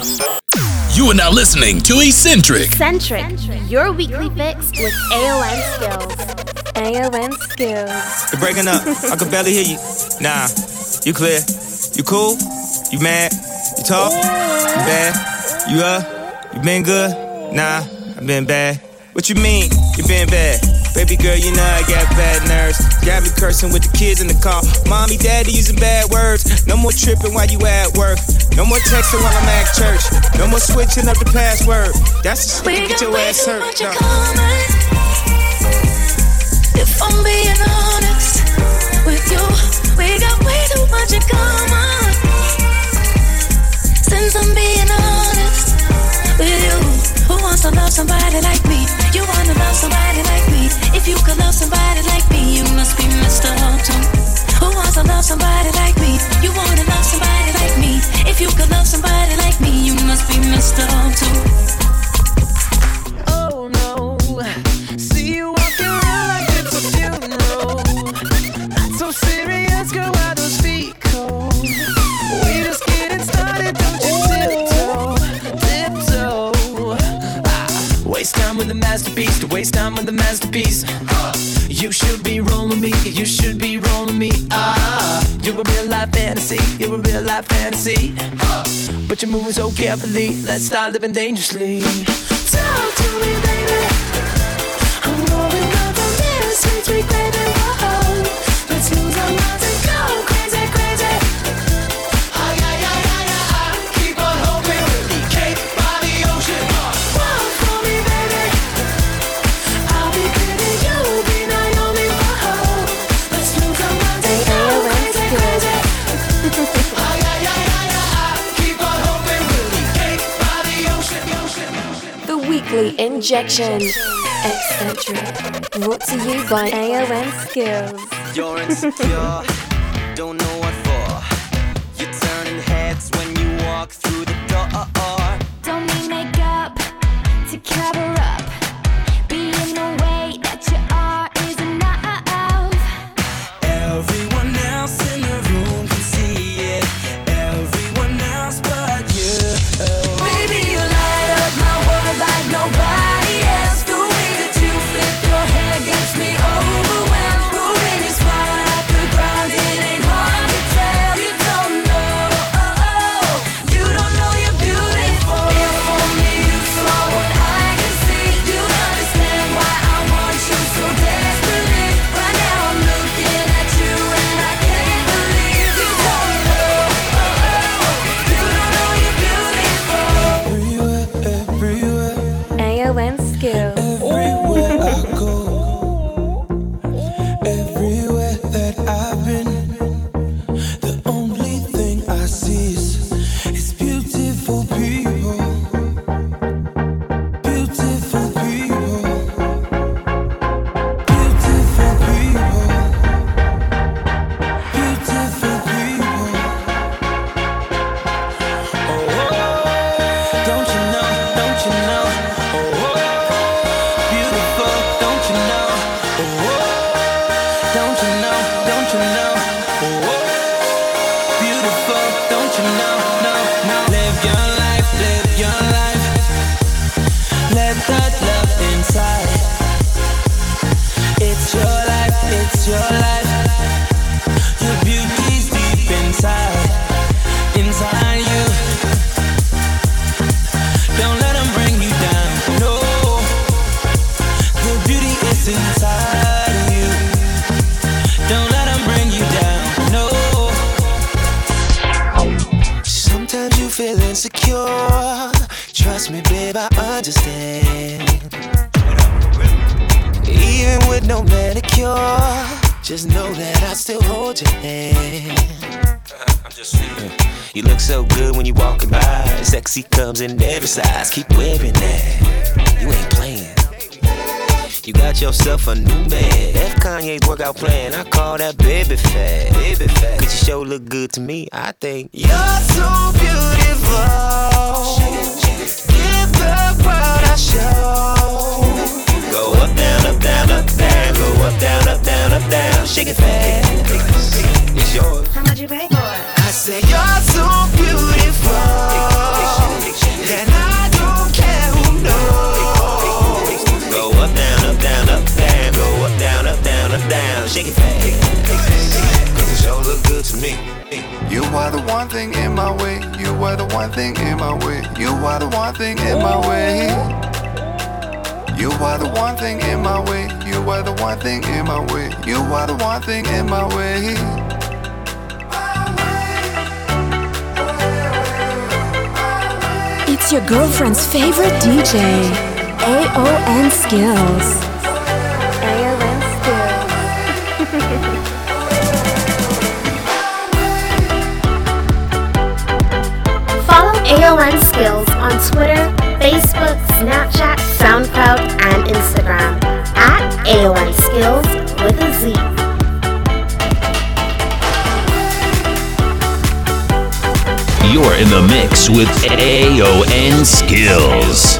You are now listening to Eccentric. Eccentric, your weekly fix with AON skills. AON skills. You're breaking up. I can barely hear you. Nah, you clear. You cool? You mad? You talk? You bad? You up? You been good? Nah, I've been bad. What you mean? You been bad? Baby girl, you know I got bad nerves. Got me cursing with the kids in the car. Mommy, daddy using bad words. No more tripping while you at work. No more texting while I'm at church. No more switching up the password. That's the shit get your ass hurt. No. If I'm being honest with you, we got way too much in common. Since I'm being honest with you, who wants to love somebody like me? You wanna love somebody like me? If you could love somebody like me, you must be up too. Who wants to love somebody like me? You wanna love somebody like me? If you could love somebody like me, you must be up too. Oh no, waste time with the masterpiece, to waste time with the masterpiece. You should be rolling me, you should be rolling me. Ah, you're a real life fantasy, you're a real life fantasy. But you're moving so carefully, let's start living dangerously. Talk to me, baby. I'm going up on this sweet, baby. Injection. Eccentric. Brought to you by AON skills. You're insecure, don't know what for. You're turning heads when you walk through Sexy comes in every size. Keep wearing that. You ain't playing. You got yourself a new man. F Kanye's workout plan. I call that baby fat. Baby fat. Cause you sure look good to me. I think You're so beautiful. Give the world a show. go up, down, up, down, up, down. Go up, down, up, down, up, down. Shake it fast. It's yours. How much you pay for it? I say you're so down, shake it fast. Cause it sure look good to me. You are the one thing in my way. You are the one thing in my way. You are the one thing in my way. You are the one thing in my way. You are the one thing in my way. You are the one thing in my way. It's your girlfriend's favorite DJ, AON Skills. AON Skills on Twitter, Facebook, Snapchat, SoundCloud, and Instagram at AON Skills with a Z. You're in the mix with AON Skills.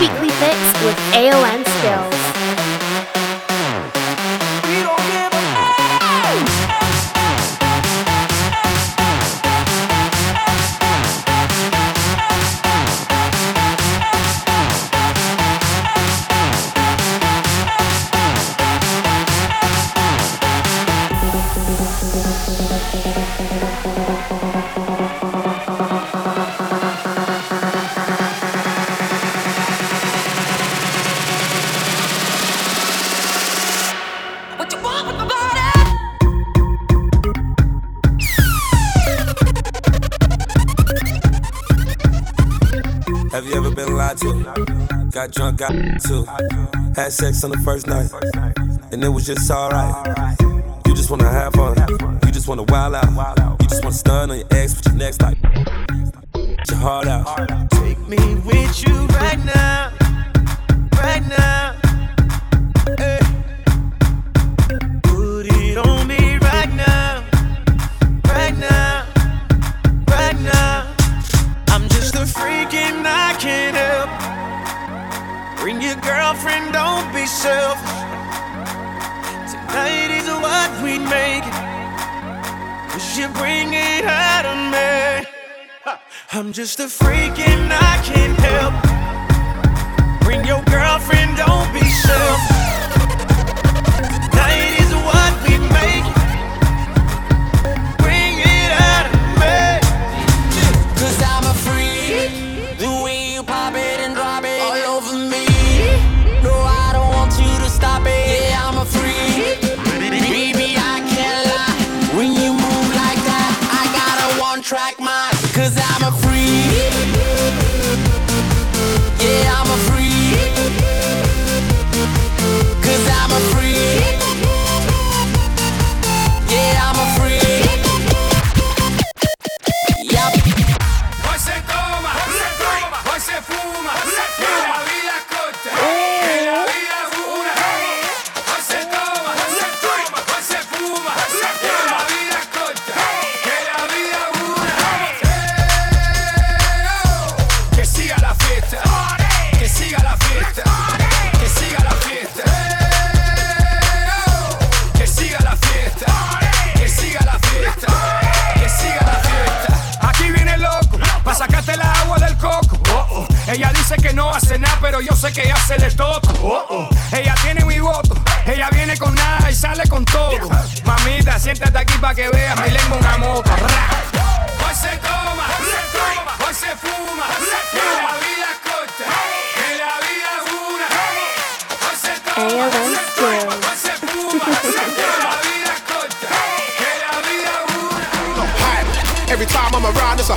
Weekly fix with AON Skills. got drunk out too. Had sex on the first night, and it was just alright. You just wanna have fun, you just wanna wild out, you just wanna stun on your ex with your next like. Your heart out. Take me with you right now. be selfish. Tonight is what we make. Cause you bring it out of me. I'm just a freak and I can't help. Bring your girlfriend, don't be selfish. Yo sé que hace de todo. Oh, oh. Ella tiene mi voto, ella viene con nada y sale con todo. Mamita, siéntate aquí pa' que veas mi lengua una moto. Ra. Hoy se toma, hoy se fuma, que la vida es corta, que la vida es una. Hoy se toma, hoy se fuma, que la vida es corta, que la vida es una. hype. Every time I'm around, it's a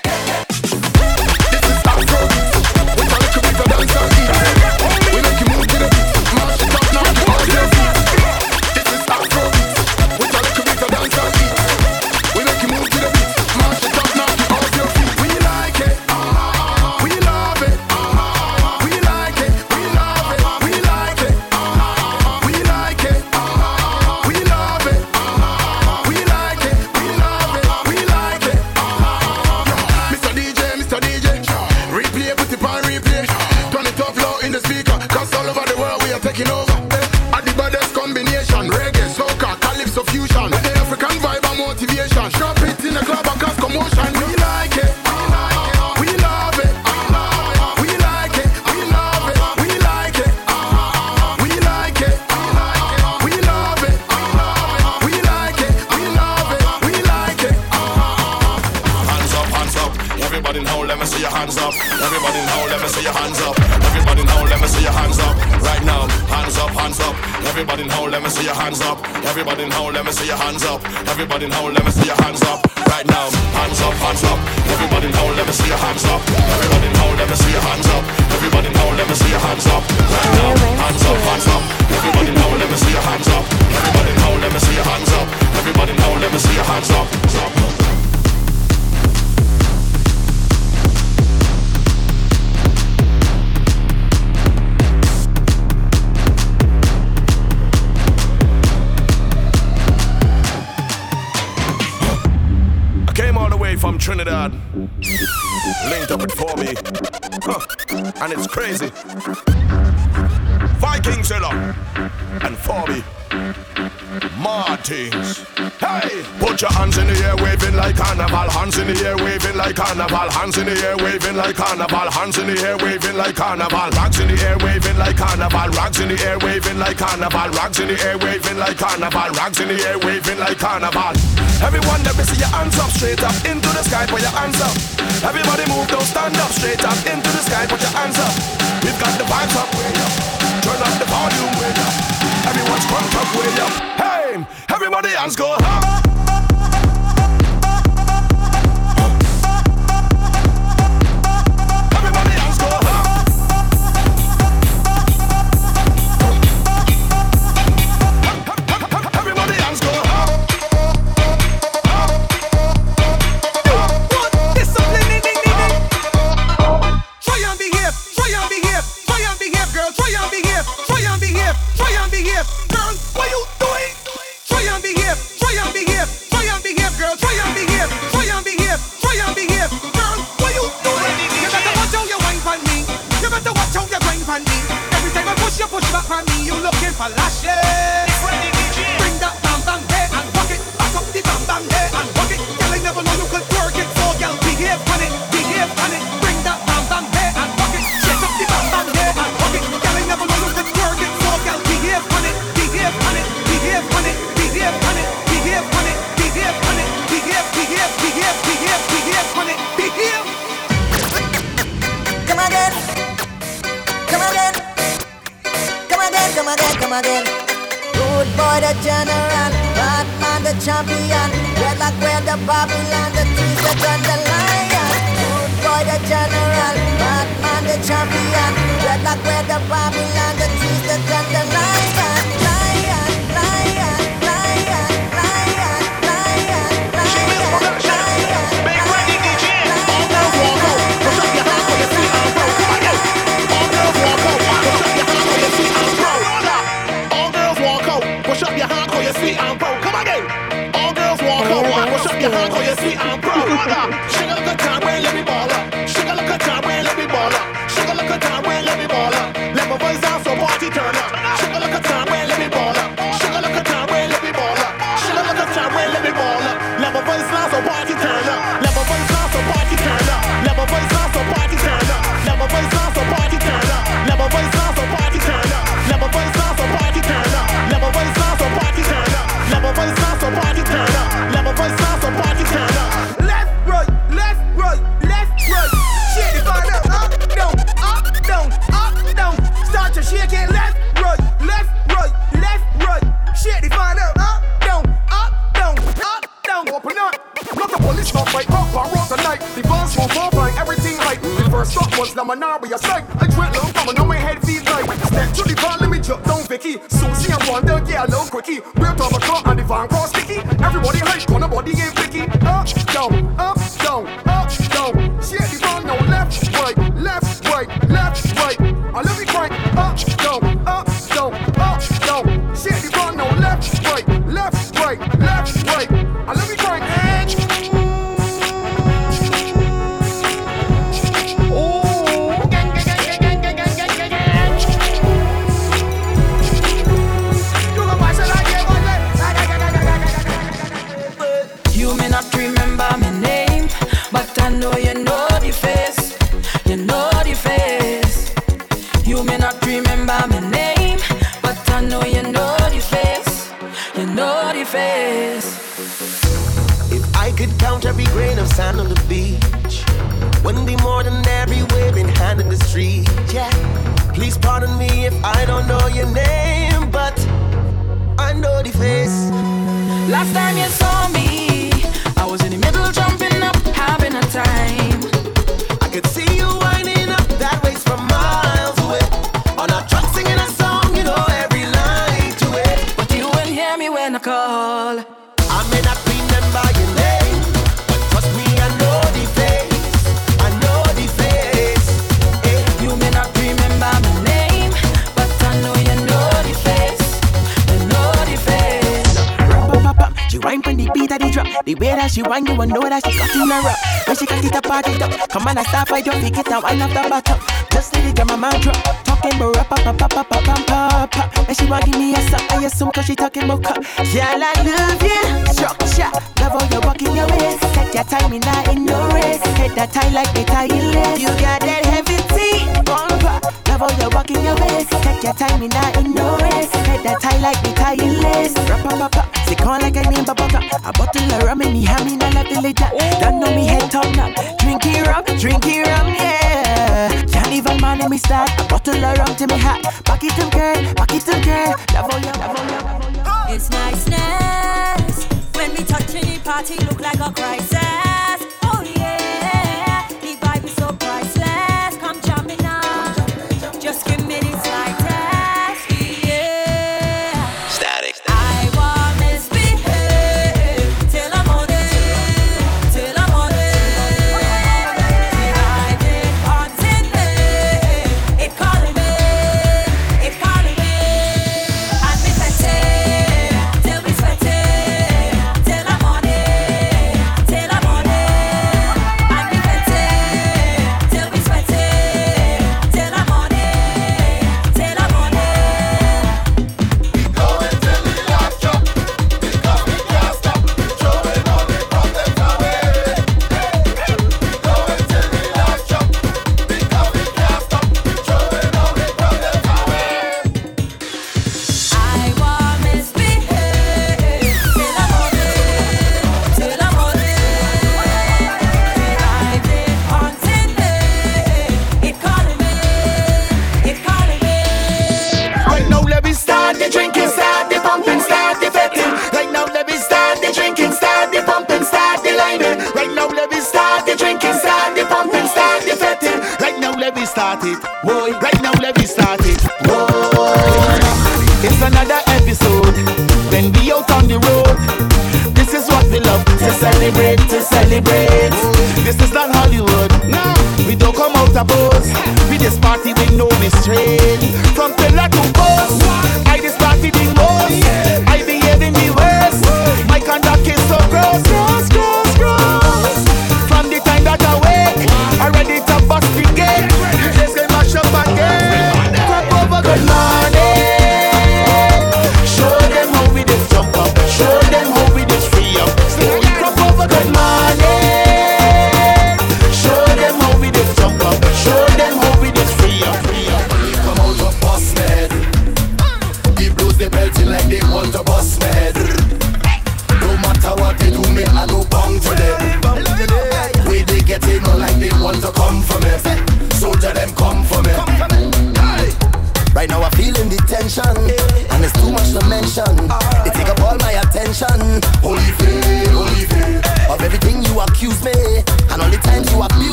Linked up with me, huh. and it's crazy. Viking Zilla and me, Martins. Hey, put your hands in the air, waving like carnival. Hands in the air, waving like carnival. Hands in the air, waving like carnival. Hands in the air, waving like carnival. Rags in the air, waving like carnival. Rags in the air, waving like carnival. Rags in the air, waving like carnival. Rags in the air, waving like carnival. Everyone, let me see your hands up, straight up into the sky. Put your hands up. Everybody move, don't stand up, straight up into the sky. Put your hands up. We've got the vibes up, way up. Turn up the volume, way up. Everyone's crunk up, way up. Hey, everybody, hands go up. If you push back on me, you looking for lashes. Bring that bam bam there and rock it. Back up the bam bam there and rock it. Girl, I never know you could work it. So girl, behave on it, behave on it. Armageddon. Good boy the general, Bad man, the champion. Red like where the Babylon, the teacher and the lion. Good boy the general, Bad man, the champion. Red like where the Babylon, the teacher and the lion. sweet and proud. Come again. All girls walk up, walk, up, shake your hand, call oh, you sweet and proud. Sugar you know that she got in a rap. When she got it up, party up. Come on, I stop, by your fidget pick it up. I love the bottom. Just let it get my mind drop. Talking about rap, pop, pop, pop, pop, pop, pop. And she want give me a suck, I assume, cause she talking about cup. Girl, I love ya. Structure. Love how you're walking your ways. Set your time in, not in no race. Head that tie like a tie You got Take your time me that in no race. Head that tie like me tie in lace. Rap up up, they call like I mean babaka. A bottle of rum in me hand in a little later. Don't know me head top now. Drinking rum, drinking rum, yeah. Can't even man me start. A bottle of rum to me hat. Back it up, girl, back it up, girl. Love all love all. It's niceness when me touching the party look like a crisis.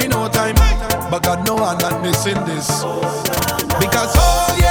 me no time. But God know I'm not missing this. Because oh yeah.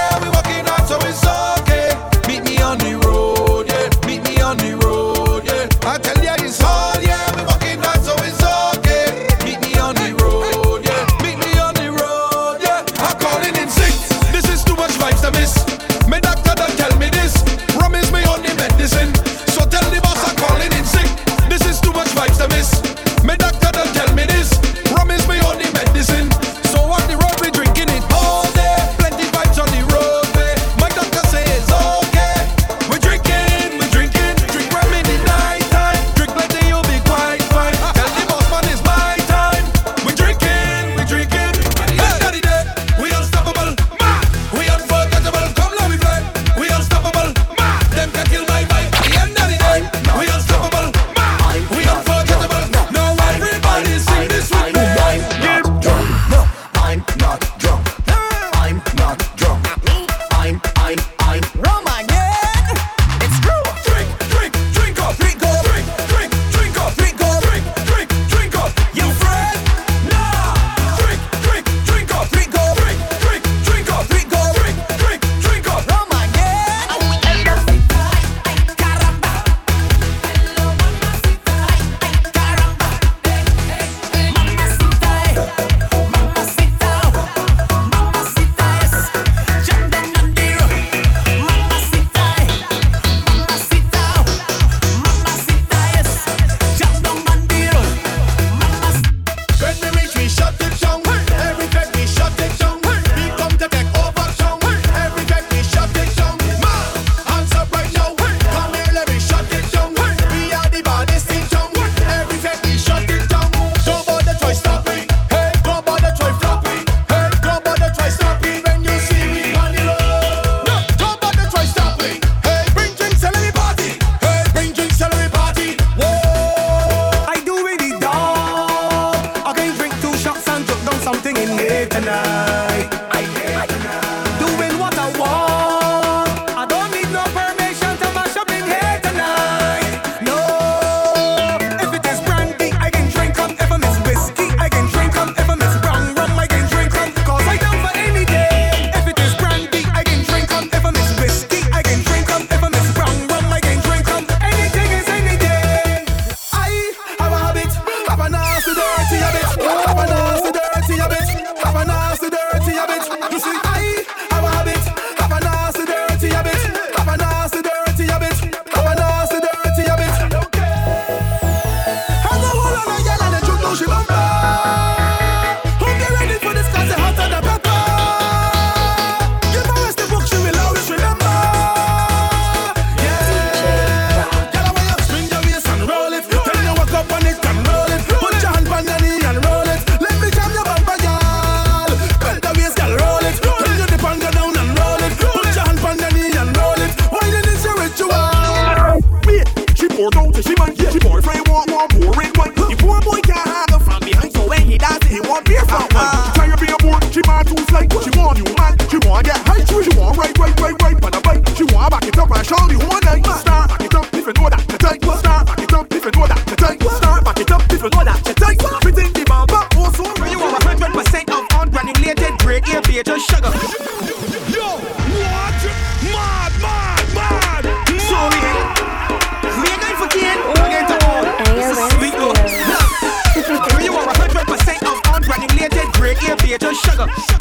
Sucker.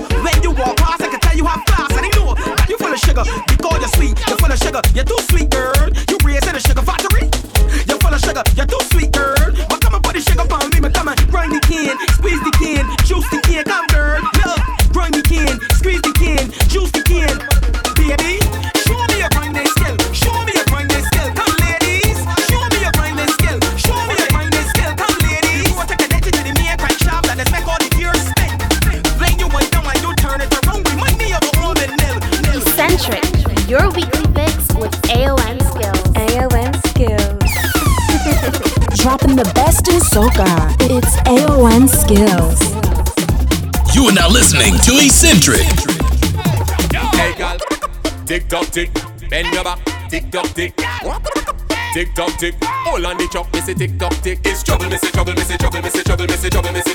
Lee Centric. Hey, gal, tick tock tick, bend your back, tick tock tick. Tick tock tick, hold on the chop, miss tick tock tick. It's trouble, miss trouble, miss trouble, miss trouble, miss trouble, miss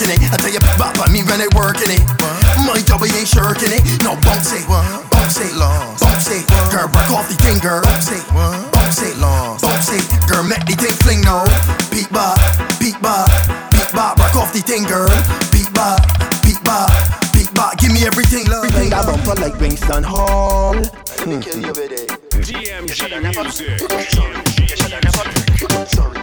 working it. I tell you beat bop on me when it working it. My job ain't shirking it. No bounce it, bounce it, bounce it. Girl, break off the thing, girl. Bounce it, bounce it, bounce it. Girl, make the thing fling now. Beat bop, beat bop, beat bop. Break off the thing, girl. Beat bop, beat bop, beat bop. Give me everything, love. Bring that bumper like Winston Hall. Hmm. DMG music. I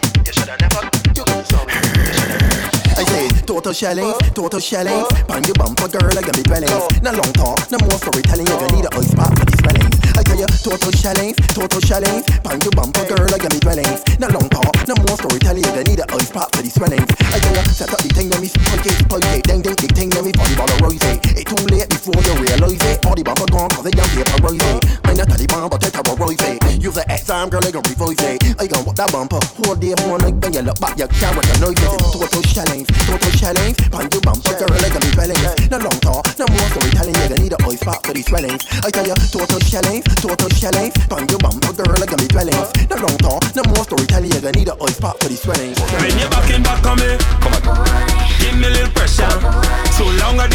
total shelling, total shelling. Pan your bumper, girl, I got me dwellings. No long talk, no more storytelling. You're gonna need a ice spot for the swellings. I tell you, total shelling, total shelling. Pan your bumper, girl, I got me dwellings. No long talk, no more storytelling. You gonna need a ice spot for the swellings. I tell you, set up the thing, let me spike it, spike it. Ding, ding, ding, ding, let me party ball a rose. It's too late before you realize it. All the bumper gone, cause they young paper rose. I'm not Taliban, but they terrorize it. Use the X time, girl, I gon' revoice it. I gon' walk that bumper, hold the phone like when you look back, you can't recognize it. Total shelling, total shelling. Pan your bumper, girl, I got me dwellings. No long talk, no more storytelling. You gonna need a ice spot for the swellings. I tell you, total shelling, total shelling. Pan your bumper, girl, I got me dwellings. No long talk, no more storytelling. You gonna need a ice spot for the swellings. When you back in back on me, come on. Give me a little pressure. So long I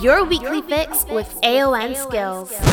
your weekly fix with AON Skills.